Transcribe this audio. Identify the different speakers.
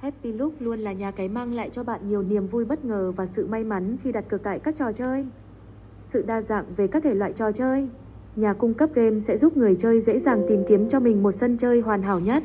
Speaker 1: Happy Loop luôn là nhà cái mang lại cho bạn nhiều niềm vui bất ngờ và sự may mắn khi đặt cược tại các trò chơi. Sự đa dạng về các thể loại trò chơi, nhà cung cấp game sẽ giúp người chơi dễ dàng tìm kiếm cho mình một sân chơi hoàn hảo nhất.